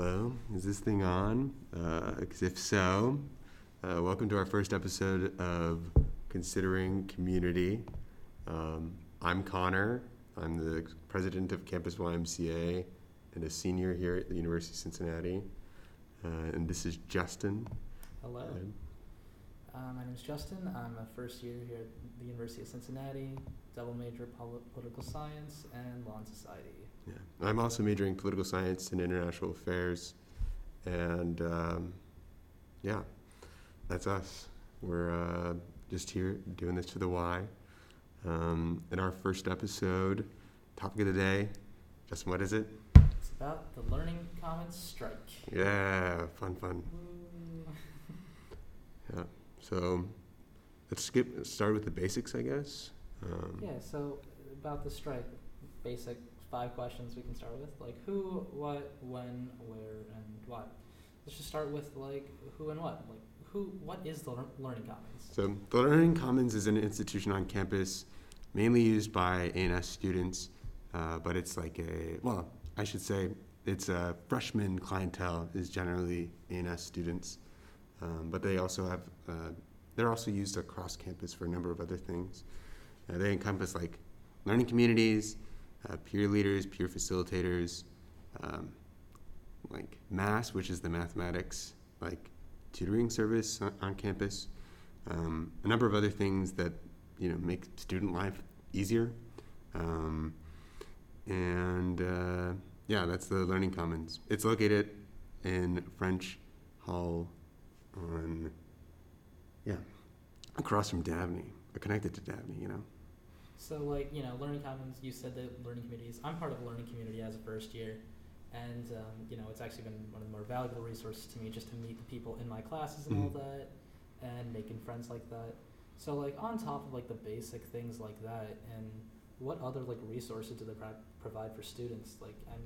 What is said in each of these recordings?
Hello, is this thing on? Because if so, uh, welcome to our first episode of Considering Community. Um, I'm Connor. I'm the president of Campus YMCA and a senior here at the University of Cincinnati. Uh, and this is Justin. Hello. Uh, my name is Justin. I'm a first year here at the University of Cincinnati, double major pol- political science and law and society. Yeah, I'm also majoring in political science and international affairs, and um, yeah, that's us. We're uh, just here doing this to the Y. Um, in our first episode, topic of the day, Justin, what is it? It's about the Learning Commons strike. Yeah, fun, fun. Yeah. So let's skip. Start with the basics, I guess. Um, yeah, so about the strike, basic five questions we can start with. Like who, what, when, where, and why. Let's just start with like who and what. Like who, what is the Learning Commons? So the Learning Commons is an institution on campus, mainly used by A&S students, uh, but it's like a well, I should say it's a freshman clientele is generally A&S students, um, but they also have uh, they're also used across campus for a number of other things. Uh, they encompass like learning communities, uh, peer leaders, peer facilitators, um, like MAS, which is the mathematics like tutoring service on, on campus, um, a number of other things that you know make student life easier, um, and uh, yeah, that's the Learning Commons. It's located in French Hall, on yeah, across from Dabney, or connected to Dabney. You know. So like you know, Learning Commons. You said that learning communities. I'm part of a learning community as a first year, and um, you know, it's actually been one of the more valuable resources to me just to meet the people in my classes and all Mhm. that, and making friends like that. So like on top of like the basic things like that, and what other like resources do they pro- provide for students? Like I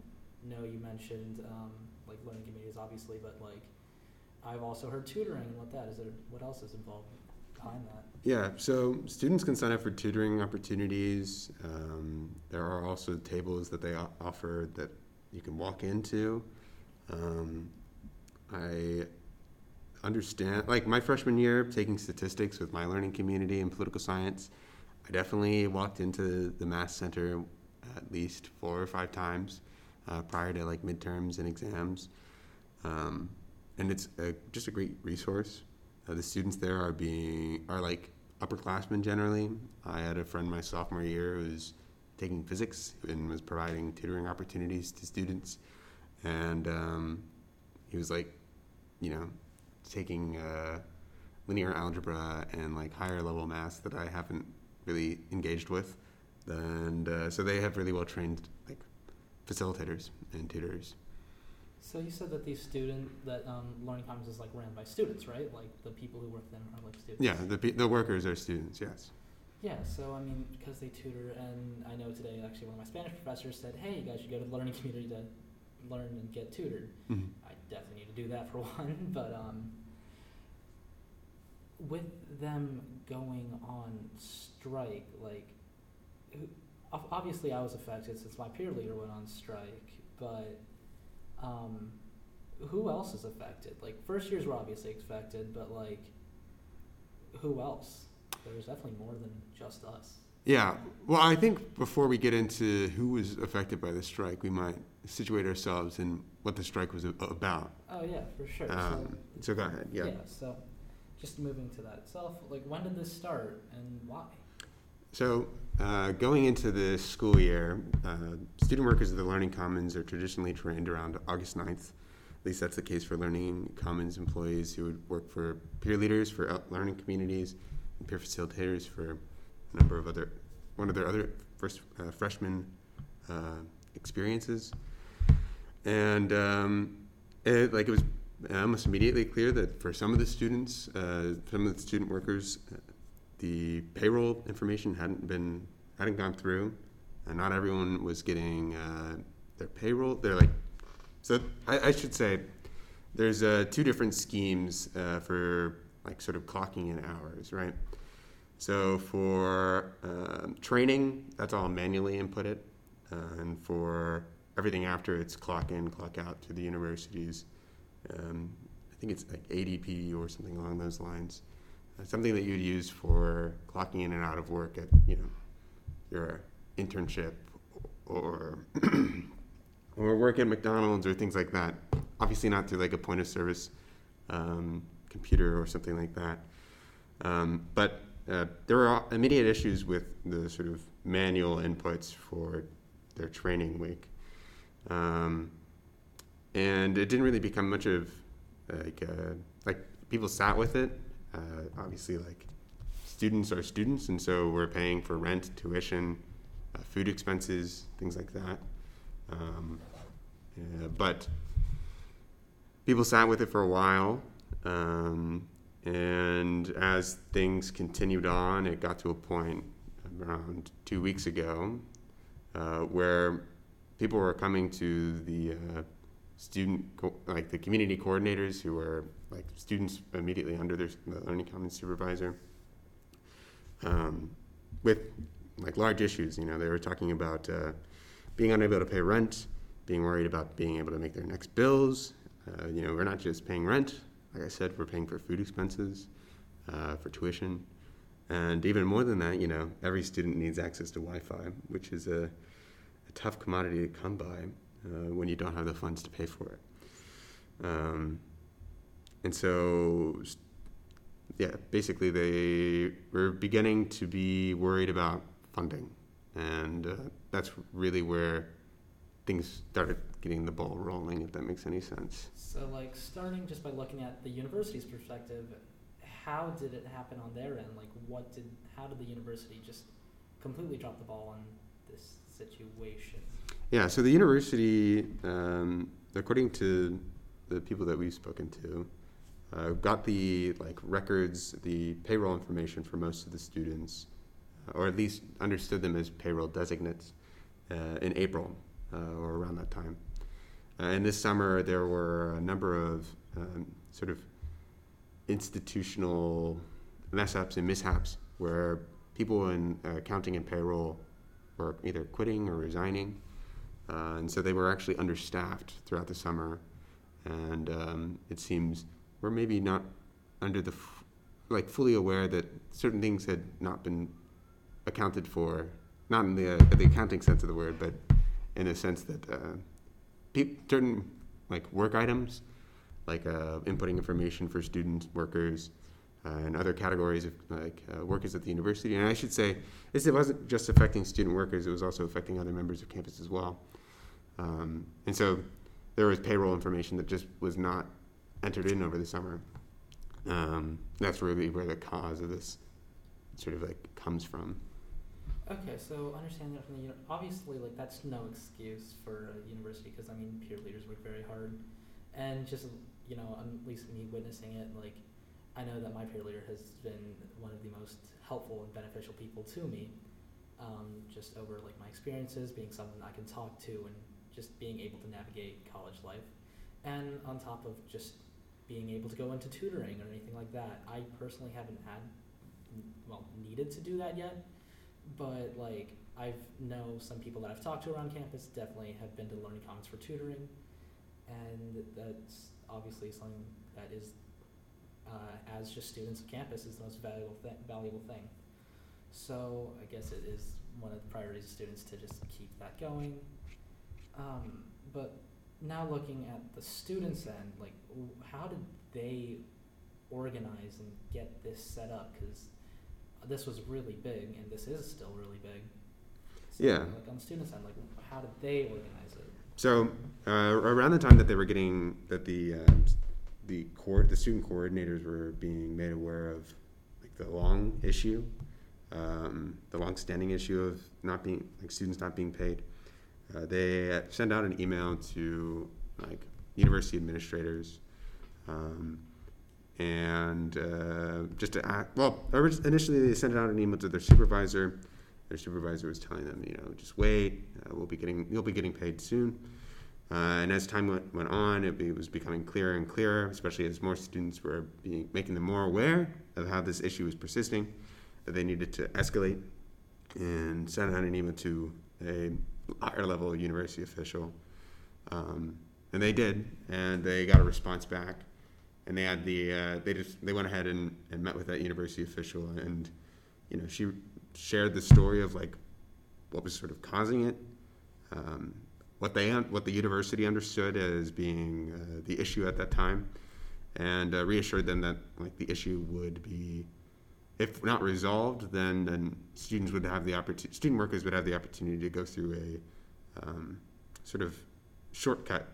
know you mentioned um, like learning communities, obviously, but like I've also heard tutoring and what that is. There, what else is involved behind that? Yeah, so students can sign up for tutoring opportunities. Um, there are also tables that they offer that you can walk into. Um, I understand, like my freshman year, taking statistics with my learning community in political science, I definitely walked into the Mass Center at least four or five times uh, prior to like midterms and exams. Um, and it's a, just a great resource. Uh, the students there are being are like upperclassmen generally. I had a friend my sophomore year who was taking physics and was providing tutoring opportunities to students, and um, he was like, you know, taking uh, linear algebra and like higher level math that I haven't really engaged with, and uh, so they have really well trained like facilitators and tutors. So you said that these student that um, learning commons is like ran by students, right? Like the people who work them are like students. Yeah, the pe- the workers are students. Yes. Yeah. So I mean, because they tutor, and I know today actually one of my Spanish professors said, "Hey, you guys should go to the learning community to learn and get tutored." Mhm. I definitely need to do that for one, but um, with them going on strike, like, obviously I was affected since my peer leader went on strike, but um, who else is affected? Like, first years were obviously affected, but like, who else? There's definitely more than just us. Yeah. Well, I think before we get into who was affected by the strike, we might situate ourselves in what the strike was about. Oh yeah, for sure. Um, so go ahead. Yeah. so, so just moving to that itself, like when did this start and why? So uh, going into the school year, uh, student workers of the Learning Commons are traditionally trained around August 9th. At least that's the case for Learning Commons employees who would work for peer leaders for learning communities and peer facilitators for a number of other, one of their other first uh, freshman uh, experiences. And um, it, like it was almost immediately clear that for some of the students, uh, some of the student workers, uh, the payroll information hadn't been hadn't gone through, and not everyone was getting uh, their payroll. They're like, so I, I should say, there's uh, two different schemes uh, for like sort of clocking in hours, right? So for um, training, that's all manually inputted, uh, and for everything after it's clock in, clock out to the universities. Um, I think it's like ADP or something along those lines. Uh, something that you'd use for clocking in and out of work at you know your internship or or work at McDonald's or things like that. Obviously, not through like a point of service um, computer or something like that. Um, but uh, there are immediate issues with the sort of manual inputs for their training week. Um, and it didn't really become much of like uh, like people sat with it. Uh, obviously, like students are students, and so we're paying for rent, tuition, uh, food expenses, things like that. Um, yeah, but people sat with it for a while, um, and as things continued on, it got to a point around two weeks ago uh, where people were coming to the uh, student, co- like the community coordinators who were like students immediately under their learning commons supervisor, um, with like large issues. You know, they were talking about uh, being unable to pay rent, being worried about being able to make their next bills. Uh, you know, we're not just paying rent. Like I said, we're paying for food expenses, uh, for tuition, and even more than that, you know, every student needs access to Wi-Fi, which is a, a tough commodity to come by uh, when you don't have the funds to pay for it. Um, and so, yeah, basically, they were beginning to be worried about funding, and uh, that's really where things started getting the ball rolling. If that makes any sense. So, like, starting just by looking at the university's perspective, how did it happen on their end? Like, what did, how did the university just completely drop the ball on this situation? Yeah, so the university, um, according to the people that we've spoken to, uh, got the like records, the payroll information for most of the students, uh, or at least understood them as payroll designates uh, in April uh, or around that time. Uh, and this summer, there were a number of um, sort of institutional mess ups and mishaps where people in accounting and payroll were either quitting or resigning. Uh, and so they were actually understaffed throughout the summer. And um, it seems we're maybe not under the, f- like fully aware that certain things had not been accounted for, not in the, uh, the accounting sense of the word, but in a sense that uh, peop certain like work items, like uh, inputting information for students, workers, uh, and other categories of like uh, workers at the university. And I should say, this it wasn't just affecting student workers; it was also affecting other members of campus as well. Um, and so there was payroll information that just was not entered in over the summer. Um, that's really where the cause of this sort of like comes from. Okay, so understanding that from the obviously like that's no excuse for a university because I mean peer leaders work very hard, and just you know at least me witnessing it like I know that my peer leader has been one of the most helpful and beneficial people to me, um, just over like my experiences being someone I can talk to and just being able to navigate college life, and on top of just being able to go into tutoring or anything like that. I personally haven't had well needed to do that yet but like I've know some people that I've talked to around campus definitely have been to Learning Commons for tutoring, and that's obviously something that is, uh, as just students of campus, is the most valuable th- valuable thing. So I guess it is one of the priorities of students to just keep that going. Um, but now looking at the students' end, like how did they organize and get this set up? Because this was really big, and this is still really big. So, Yeah. Like on the students' end, like how did they organize it? So uh, around the time that they were getting that the um, the court the student coordinators were being made aware of like the long issue, um, the long-standing issue of not being like students not being paid. Uh, they sent out an email to like university administrators, um, and uh, just to act. Well, initially they sent out an email to their supervisor. Their supervisor was telling them, you know, just wait. Uh, we'll be getting you'll be getting paid soon. Uh, and as time went, went on, it, be, was becoming clearer and clearer, especially as more students were being, making them more aware of how this issue was persisting, that they needed to escalate and send out an email to a higher level university official. Um, and they did, and they got a response back. And they had the uh, they just they went ahead and, and met with that university official, and you know she shared the story of like what was sort of causing it, um, what they what the university understood as being uh, the issue at that time, and uh, reassured them that like the issue would be, if not resolved, then then students would have the opportunity, student workers would have the opportunity to go through a um, sort of shortcut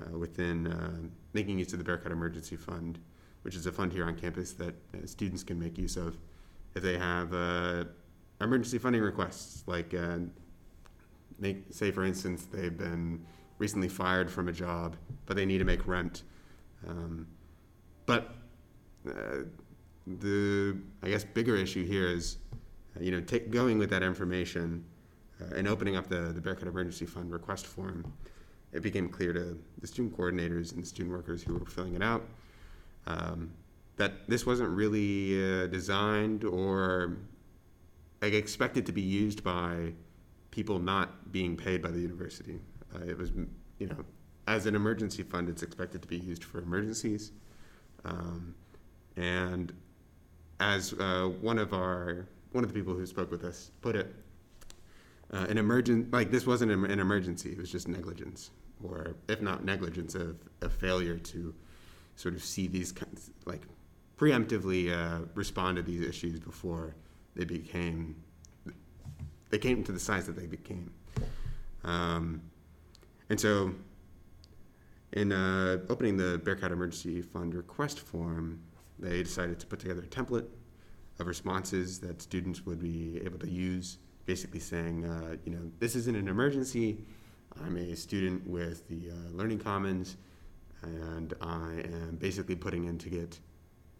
uh, within uh, making use of the Bearcat Emergency Fund, which is a fund here on campus that uh, students can make use of if they have uh, emergency funding requests, like uh, make, say for instance they've been recently fired from a job, but they need to make rent. Um, but uh, the I guess bigger issue here is, uh, you know, take, going with that information uh, and opening up the the Bearcat Emergency Fund request form. It became clear to the student coordinators and the student workers who were filling it out um, that this wasn't really uh, designed or like, expected to be used by people not being paid by the university. Uh, it was, you know, as an emergency fund, it's expected to be used for emergencies. Um, and as uh, one of our one of the people who spoke with us put it, uh, an emergent like this wasn't an, emergency; it was just negligence, or if not negligence, of a failure to sort of see these kinds, like preemptively uh, respond to these issues before they became they came to the size that they became. Um, and so in uh, opening the Bearcat Emergency Fund request form, they decided to put together a template of responses that students would be able to use, basically saying, uh, you know, this isn't an emergency. I'm a student with the uh, Learning Commons, and I am basically putting in to get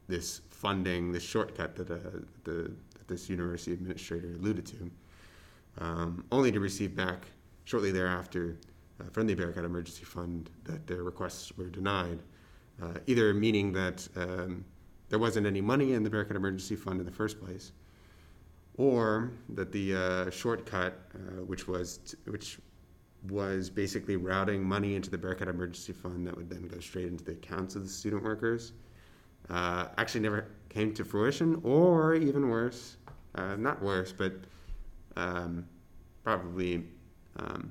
this funding, this shortcut that, uh, the, that this university administrator alluded to, um, only to receive back shortly thereafter uh, from the Bearcat Emergency Fund that their requests were denied, uh, either meaning that um, there wasn't any money in the Bearcat Emergency Fund in the first place, or that the uh, shortcut, uh, which was t- which was basically routing money into the Bearcat Emergency Fund that would then go straight into the accounts of the student workers, uh, actually never came to fruition, or even worse, uh, not worse, but um, probably um,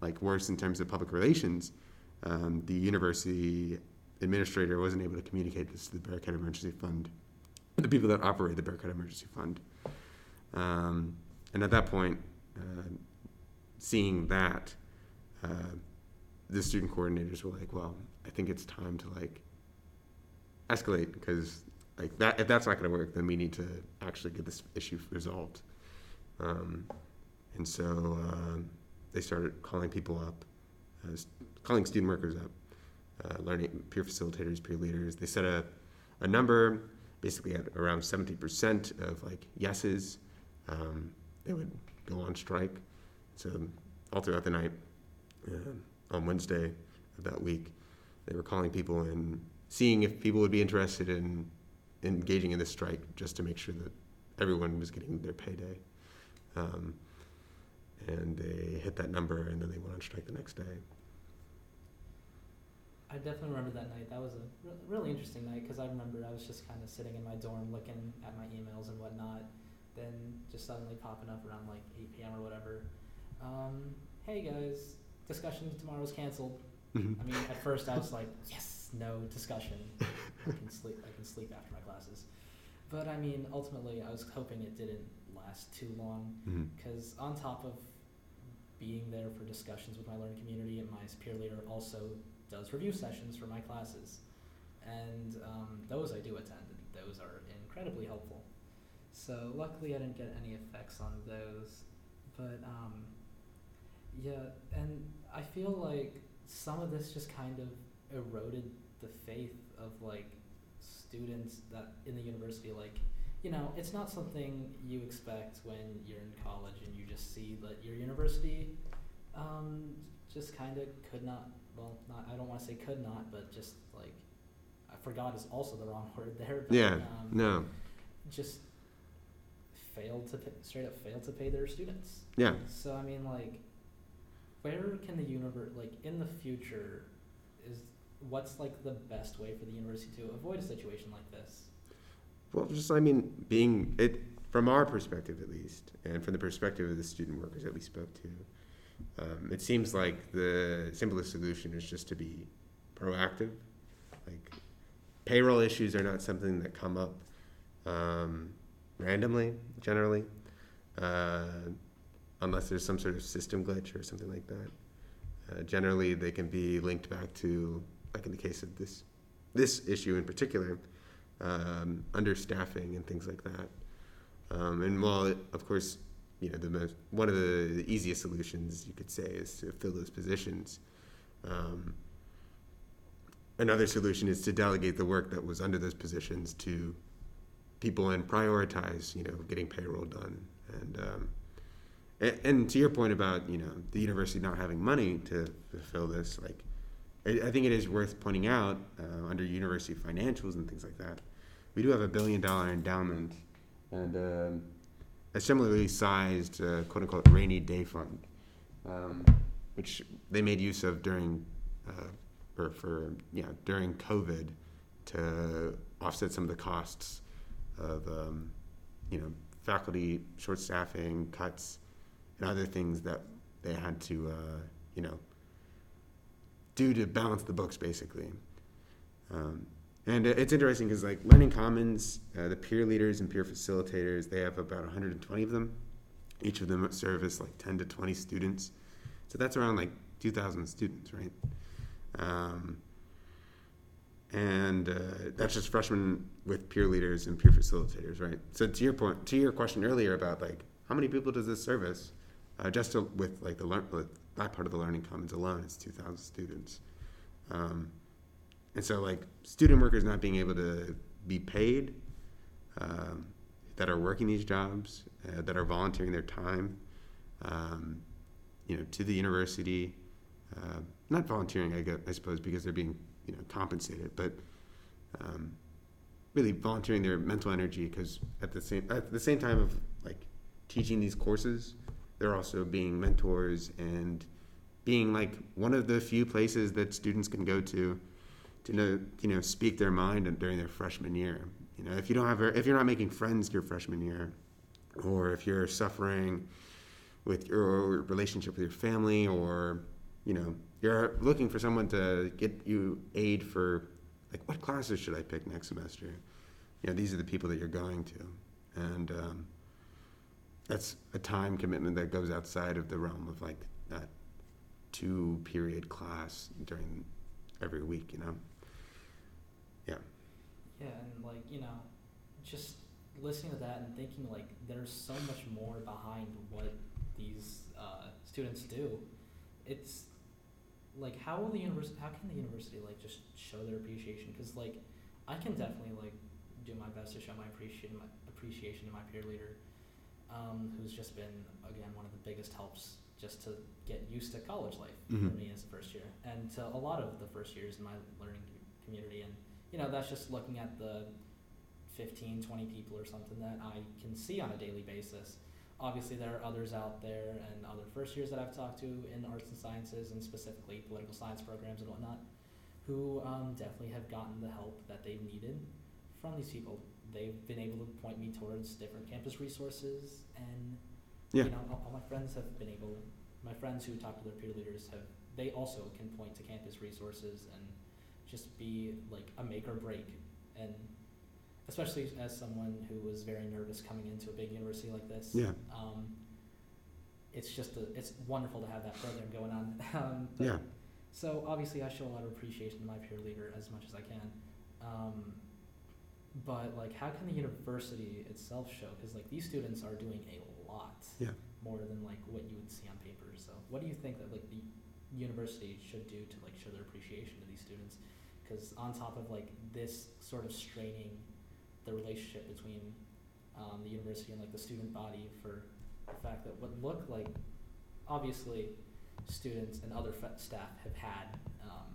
like worse in terms of public relations, um, the university administrator wasn't able to communicate this to the Bearcat Emergency Fund, the people that operate the Bearcat Emergency Fund. Um, and at that point, uh, seeing that, uh, the student coordinators were like, "Well, I think it's time to like escalate because like that if that's not going to work, then we need to actually get this issue resolved." Um, and so uh, they started calling people up, uh, calling student workers up, uh, learning peer facilitators, peer leaders. They set a, a number, basically at around 70% of like yeses. Um, they would go on strike. So all throughout the night, uh, on Wednesday of that week, they were calling people and seeing if people would be interested in engaging in this strike just to make sure that everyone was getting their payday. Um, and they hit that number, and then they went on strike the next day. I definitely remember that night. That was a re- really interesting night because I remember I was just kind of sitting in my dorm looking at my emails and whatnot. Then just suddenly popping up around like 8 p.m. or whatever. Um, hey guys, discussion tomorrow's canceled. Mhm. I mean, at first I was like, yes, no discussion. I can sleep. I can sleep after my classes. But I mean, ultimately, I was hoping it didn't last too long because on top of being there for discussions with my learning community and my peer leader also does review sessions for my classes. And um, those i do attend and those are incredibly helpful. So luckily i didn't get any effects on those. But um, yeah and i feel like some of this just kind of eroded the faith of like students that in the university. Like you know, it's not something you expect when you're in college and you just see that your university um, just kind of could not. Well, not I don't want to say could not, but just like I forgot is also the wrong word there. But, Yeah. Um, No. Just failed to pay, straight up failed to pay their students. Yeah. So I mean, like, where can the universe, like, in the future, is what's like the best way for the university to avoid a situation like this? Well, just I mean, being it from our perspective at least, and from the perspective of the student workers that we spoke to, um, it seems like the simplest solution is just to be proactive. Like payroll issues are not something that come up um, randomly, generally, uh, unless there's some sort of system glitch or something like that. Uh, generally, they can be linked back to, like in the case of this this issue in particular, um, understaffing and things like that. Um, and while, it, of course, you know, the most, one of the, the easiest solutions you could say is to fill those positions. Um, another solution is to delegate the work that was under those positions to people and prioritize, you know, getting payroll done. And, um, and, and to your point about, you know, the university not having money to fulfill this, like, I, think it is worth pointing out uh, under university financials and things like that, we do have a billion dollar endowment and um, a similarly sized uh, quote unquote rainy day fund, um, which they made use of during uh, or for yeah during COVID to offset some of the costs of um, you know faculty short staffing cuts and other things that they had to uh, you know do to balance the books basically. Um, and it's interesting because like Learning Commons, uh, the peer leaders and peer facilitators, they have about 120 of them. Each of them service like 10 to 20 students. So that's around like 2,000 students, right? Um, and uh, that's just freshmen with peer leaders and peer facilitators, right? So to your point, to your question earlier about like how many people does this service? Uh, just to, with like the learn, that part of the Learning Commons alone, it's 2,000 students. Um, and so, like, student workers not being able to be paid, um, that are working these jobs, uh, that are volunteering their time, um, you know, to the university, uh, not volunteering, I, guess, I suppose, because they're being, you know, compensated, but um, really volunteering their mental energy because at the same at the same time of like teaching these courses, they're also being mentors and being like one of the few places that students can go to to know, you know, speak their mind during their freshman year. You know, if you don't have, if you're not making friends your freshman year, or if you're suffering with your relationship with your family, or you know, you're looking for someone to get you aid for, like, what classes should I pick next semester? You know, these are the people that you're going to, and um, that's a time commitment that goes outside of the realm of like that two period class during every week. You know. Yeah, and like you know, just listening to that and thinking like there's so much more behind what these uh, students do. It's like how will the university? How can the university like just show their appreciation? Because like I can definitely like do my best to show my appreciation my appreciation to my peer leader, um, who's just been again one of the biggest helps just to get used to college life mm-hmm. for me as a first year and to a lot of the first years in my learning community and you know, that's just looking at the 15, 20 people or something that I can see on a daily basis. Obviously, there are others out there and other first years that I've talked to in arts and sciences and specifically political science programs and whatnot who um, definitely have gotten the help that they've needed from these people. They've been able to point me towards different campus resources and yeah. you know all, all my friends have been able my friends who talk to their peer leaders have they also can point to campus resources and just be like a make or break. And especially as someone who was very nervous coming into a big university like this yeah. um, it's just a, it's wonderful to have that program going on. Um, yeah. so obviously I show a lot of appreciation to my peer leader as much as I can. Um, but like how can the university itself show? Because like these students are doing a lot yeah. more than like what you would see on paper. So what do you think that like the university should do to like show their appreciation to these students because on top of like this sort of straining the relationship between um, the university and like the student body for the fact that what look like obviously students and other fa- staff have had um,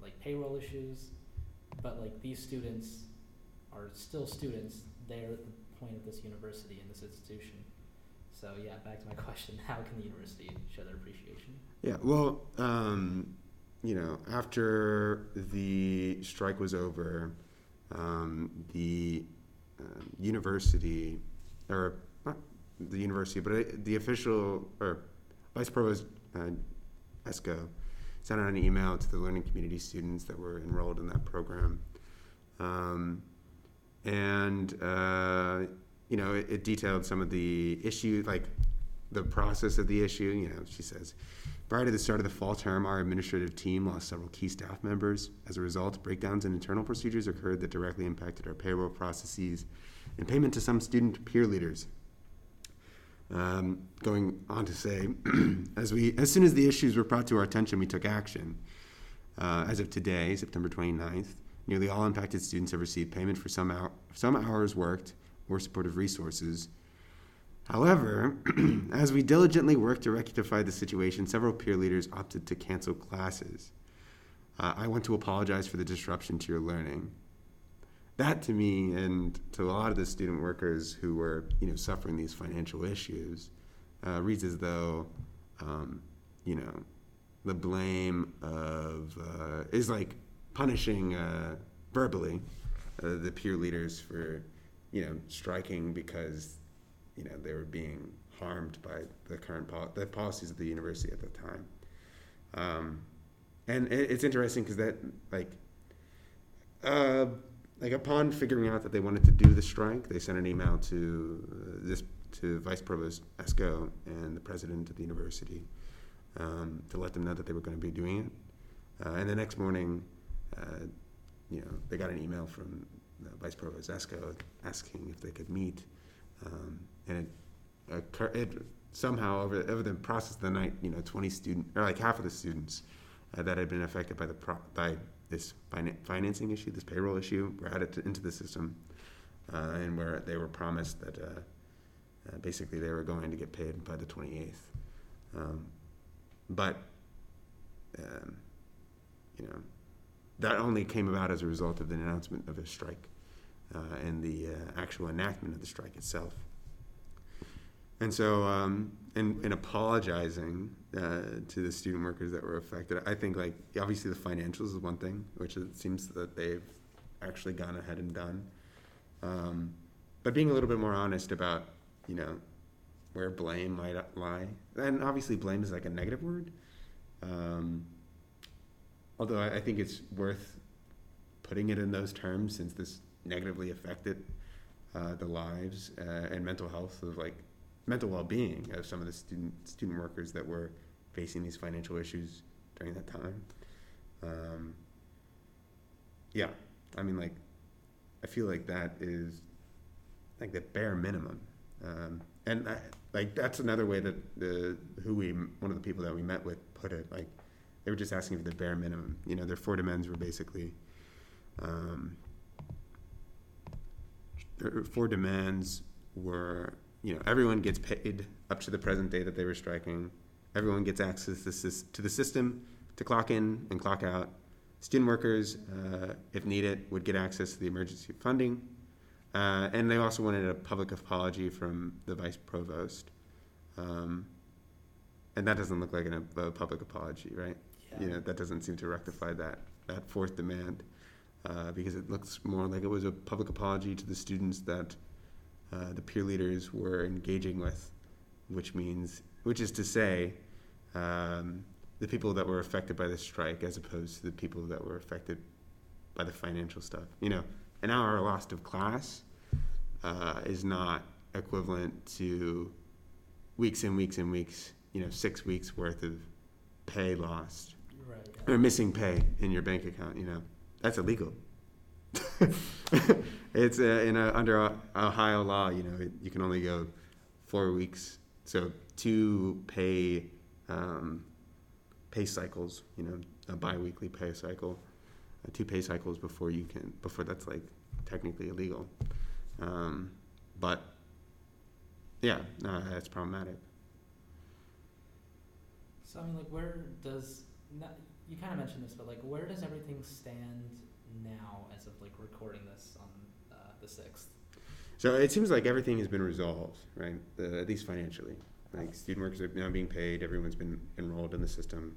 like payroll issues but like these students are still students they're at the point of this university and this institution. So yeah, back to my question: How can the university show their appreciation? Yeah, well, um, you know, after the strike was over, um, the uh, university, or not the university, but uh, the official or vice provost uh, Esco sent out an email to the learning community students that were enrolled in that program. Um, and, uh, you know, it, it detailed some of the issues, like the process of the issue. You know, she says, prior to the start of the fall term, our administrative team lost several key staff members. As a result, breakdowns in internal procedures occurred that directly impacted our payroll processes and payment to some student peer leaders. Um, going on to say, as we, as soon as the issues were brought to our attention, we took action. Uh, as of today, September 29th, nearly all impacted students have received payment for some, hour, some hours worked or supportive resources. However, as we diligently worked to rectify the situation, several peer leaders opted to cancel classes. Uh, I want to apologize for the disruption to your learning that to me and to a lot of the student workers who were you know suffering these financial issues uh, reads as though um, you know the blame of uh, is like punishing uh, verbally uh, the peer leaders for you know striking because you know they were being harmed by the current pol- the policies of the university at the time um, and it, it's interesting because that like uh, like upon figuring out that they wanted to do the strike, they sent an email to uh, this to Vice Provost Esco and the president of the university um, to let them know that they were going to be doing it. Uh, and the next morning, uh, you know, they got an email from Vice Provost Esco asking if they could meet, um, and it, it, somehow over over the process of the night, you know, 20 student or like half of the students uh, that had been affected by the pro- by this financing issue, this payroll issue, were added to, into the system, uh, and where they were promised that uh, uh, basically they were going to get paid by the 28th. Um, but, um, you know, that only came about as a result of the announcement of a strike uh, and the uh, actual enactment of the strike itself. And so, um, in, in apologizing uh, to the student workers that were affected, I think like obviously the financials is one thing, which it seems that they've actually gone ahead and done. Um, but being a little bit more honest about, you know, where blame might lie, and obviously blame is like a negative word. Um, although I, I think it's worth putting it in those terms since this negatively affected uh, the lives uh, and mental health of like mental well-being of some of the student student workers that were facing these financial issues during that time. Um, yeah, I mean, like, I feel like that is like the bare minimum, um, and I, like that's another way that the who we one of the people that we met with put it. Like, they were just asking for the bare minimum. You know, their four demands were basically. Um, four demands were you know, everyone gets paid up to the present day that they were striking. Everyone gets access to the system to clock in and clock out. Student workers, uh, if needed, would get access to the emergency funding. Uh, and they also wanted a public apology from the vice provost. Um, and that doesn't look like an, a public apology, right? Yeah. You know, that doesn't seem to rectify that, that fourth demand. Uh, because it looks more like it was a public apology to the students that uh, the peer leaders were engaging with, which means, which is to say, um, the people that were affected by the strike as opposed to the people that were affected by the financial stuff. You know, an hour lost of class uh, is not equivalent to weeks and weeks and weeks, you know, six weeks worth of pay lost right, yeah. or missing pay in your bank account. You know, that's illegal. it's uh, in a, under Ohio law. You know, you can only go four weeks, so two pay um, pay cycles. You know, a biweekly pay cycle, uh, two pay cycles before you can before that's like technically illegal. Um, but yeah, no, that's problematic. So I mean, like, where does not, you kind of mentioned this, but like, where does everything stand now as of like recording this on uh, the 6th? So it seems like everything has been resolved, right? Uh, at least financially. Like student workers are now being paid. Everyone's been enrolled in the system.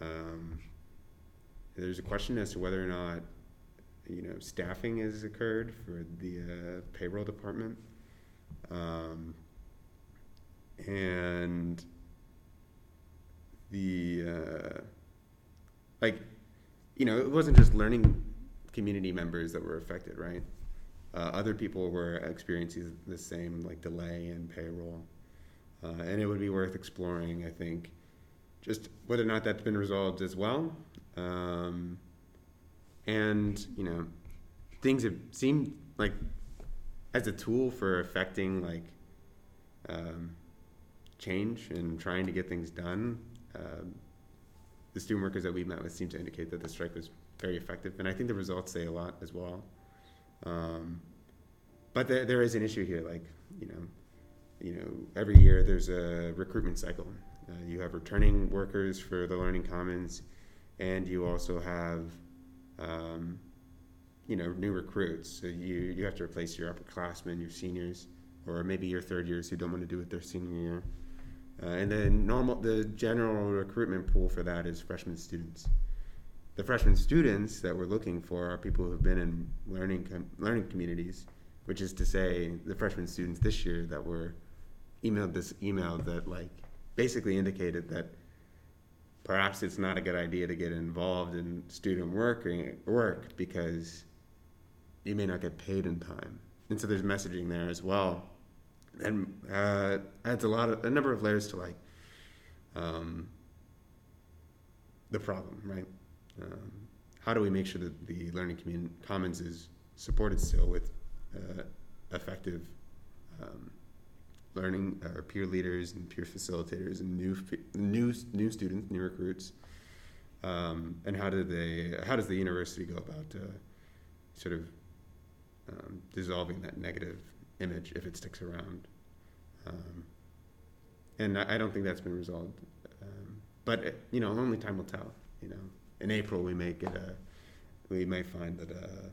Um, there's a question as to whether or not, you know, staffing has occurred for the uh, payroll department, um, and the uh, like, you know, it wasn't just learning community members that were affected, right? Uh, other people were experiencing the same like delay in payroll, uh, and it would be worth exploring. I think just whether or not that's been resolved as well, um, and you know, things have seemed like as a tool for affecting like um, change and trying to get things done. Um, the student workers that we met with seem to indicate that the strike was very effective, and I think the results say a lot as well. Um, but there, there is an issue here, like you know, you know, every year there's a recruitment cycle. Uh, you have returning workers for the Learning Commons, and you also have, um, you know, new recruits. So you you have to replace your upperclassmen, your seniors, or maybe your third years who don't want to do it their senior year. Uh, and then normal, the general recruitment pool for that is freshman students. The freshman students that we're looking for are people who have been in learning com- learning communities, which is to say, the freshman students this year that were emailed this email that like basically indicated that perhaps it's not a good idea to get involved in student working work because you may not get paid in time, and so there's messaging there as well, and uh, adds a lot of a number of layers to like um, the problem, right? Um, how do we make sure that the learning commun- commons is supported still with uh, effective um, learning or peer leaders and peer facilitators and new new new students, new recruits, um, and how do they how does the university go about uh, sort of um, dissolving that negative image if it sticks around? Um, and I, I, don't think that's been resolved, um, but you know, only time will tell. You know in April, we may get a, we may find that uh,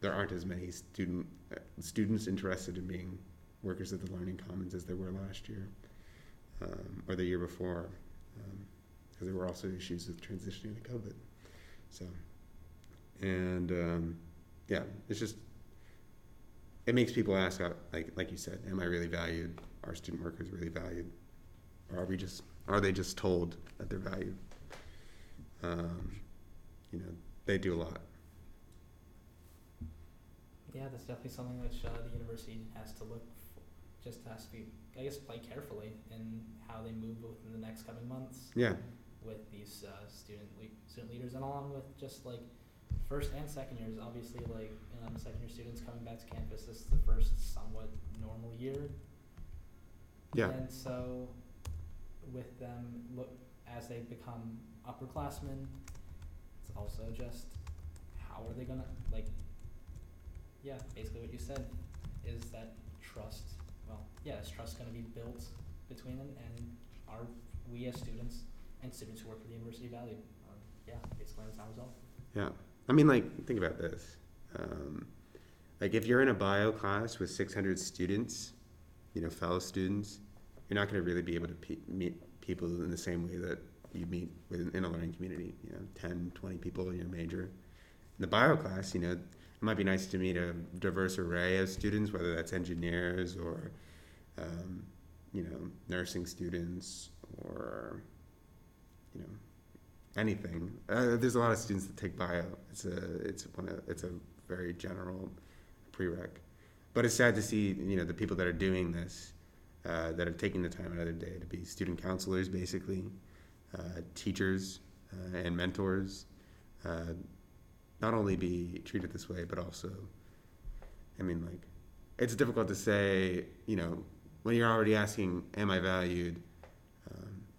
there aren't as many student uh, students interested in being workers at the Learning Commons as there were last year um, or the year before, because um, there were also issues with transitioning to COVID. So, and um, yeah, it's just it makes people ask, uh, like like you said, am I really valued? Are student workers really valued? Or are we just are they just told that they're valued? um, you know, they do a lot. Yeah, that's definitely something which uh, the university has to look, for, just has to be, I guess, play carefully in how they move within the next coming months. Yeah. With these uh, student le- student leaders, and along with just like first and second years, obviously, like um, second year students coming back to campus, this is the first somewhat normal year. Yeah. And so, with them, look as they become upperclassmen. It's also just how are they gonna like yeah, basically what you said is that trust well, yeah, is trust gonna be built between them and are we as students and students who work for the university valued? Um, yeah, basically that's how it's all. Yeah. I mean like think about this. Um, like if you're in a bio class with 600 students, you know, fellow students, you're not going to really be able to pe- meet people in the same way that you meet with in a learning community, you know, 10, 20 people in your major. In the bio class, you know, it might be nice to meet a diverse array of students, whether that's engineers or, um, you know, nursing students or, you know, anything. Uh, there's a lot of students that take bio. It's a it's one of, it's a very general prereq, but it's sad to see you know the people that are doing this, uh, that are taking the time their day to be student counselors, basically, uh, teachers uh, and mentors uh, not only be treated this way, but also, I mean, like, it's difficult to say, you know, when you're already asking, "Am I valued?"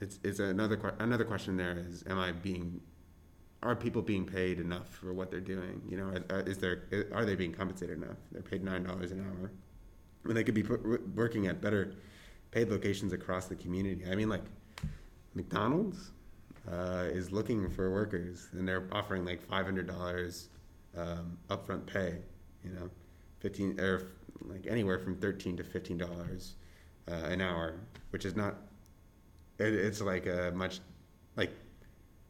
It's it's another another question. There is, am I being are people being paid enough for what they're doing? You know, is there are they being compensated enough? They're paid nine dollars an hour, when they could be working at better paid locations across the community. I mean, like McDonald's uh, is looking for workers, and they're offering like five hundred dollars um, upfront pay, you know, fifteen or like anywhere from thirteen to fifteen dollars uh, an hour, which is not. It, it's like a much, like,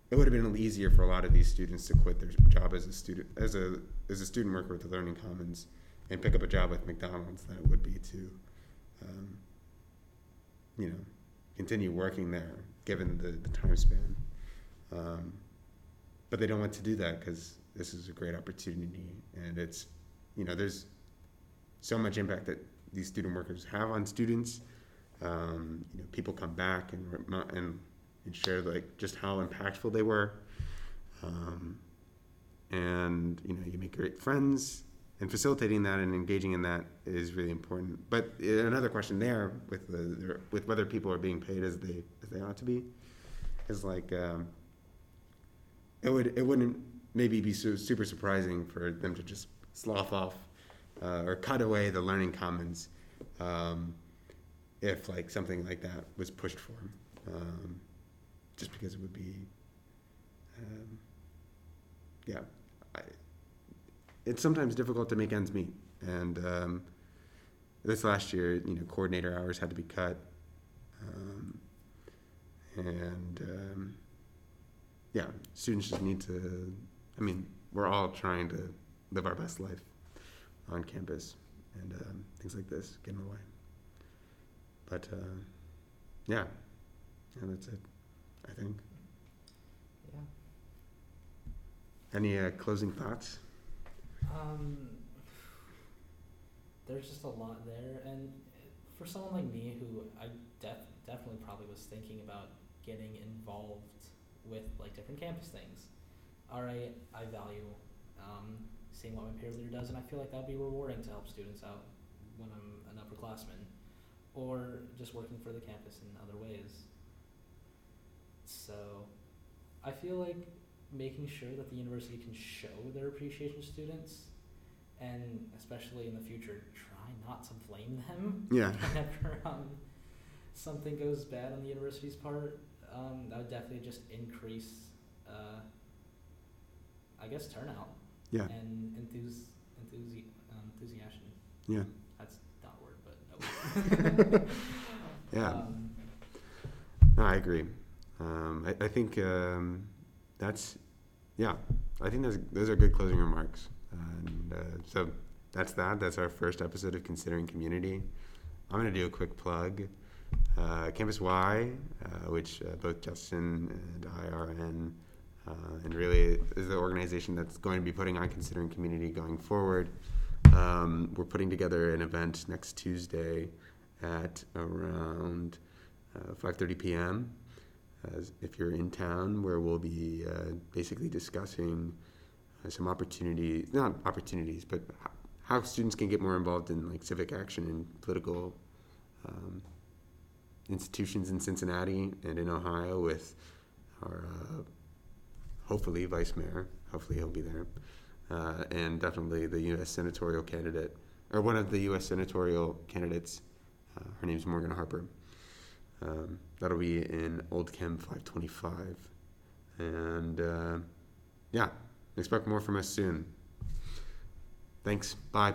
it would have been easier for a lot of these students to quit their job as a student as a as a student worker with the Learning Commons and pick up a job with McDonald's than it would be to, um, you know, continue working there given the, the time span. Um, but they don't want to do that because this is a great opportunity and it's, you know, there's so much impact that these student workers have on students. Um, you know, people come back and and and share like just how impactful they were. Um, and you know, you make great friends, and facilitating that and engaging in that is really important. But uh, another question there with the with whether people are being paid as they as they ought to be is like um, it would it wouldn't maybe be su- super surprising for them to just slough off uh, or cut away the learning commons um, if like something like that was pushed for them um, just because it would be um, yeah I, it's sometimes difficult to make ends meet. And um, this last year you know coordinator hours had to be cut um, and um, yeah students just need to i mean we're all trying to live our best life on campus and um, things like this get in the way but uh, yeah yeah that's it i think Yeah. any uh, closing thoughts Um, there's just a lot there, and for someone like me who I def- definitely probably was thinking about getting involved with like different campus things. All right, I value um, seeing what my peer leader does, and I feel like that would be rewarding to help students out when I'm an upperclassman, or just working for the campus in other ways. So, I feel like making sure that the university can show their appreciation to students and especially in the future try not to blame them. Yeah. Whenever um, something goes bad on the university's part um, that would definitely just increase uh, i guess turnout yeah. and enthus- enthusi- um, enthusiasm. Yeah that's not a word but no yeah. No i agree. Um, I, I think um, that's yeah i think those, those are good closing remarks. And uh, so that's that. That's our first episode of considering community. I'm going to do a quick plug. Uh, campus y uh, which uh, both justin and i are in uh, and really is the organization that's going to be putting on considering community going forward um, we're putting together an event next tuesday at around uh, 5.30 p.m if you're in town, where we'll be uh, basically discussing uh, some opportunities, not opportunities, but how students can get more involved in like civic action and political um, institutions in Cincinnati and in Ohio with our uh, hopefully vice mayor. Hopefully he'll be there, uh, and definitely the U.S. senatorial candidate or one of the U.S. senatorial candidates. Uh, her name's Morgan Harper. Um, that'll be in Old Chem 525. And uh, yeah, expect more from us soon. Thanks. Bye.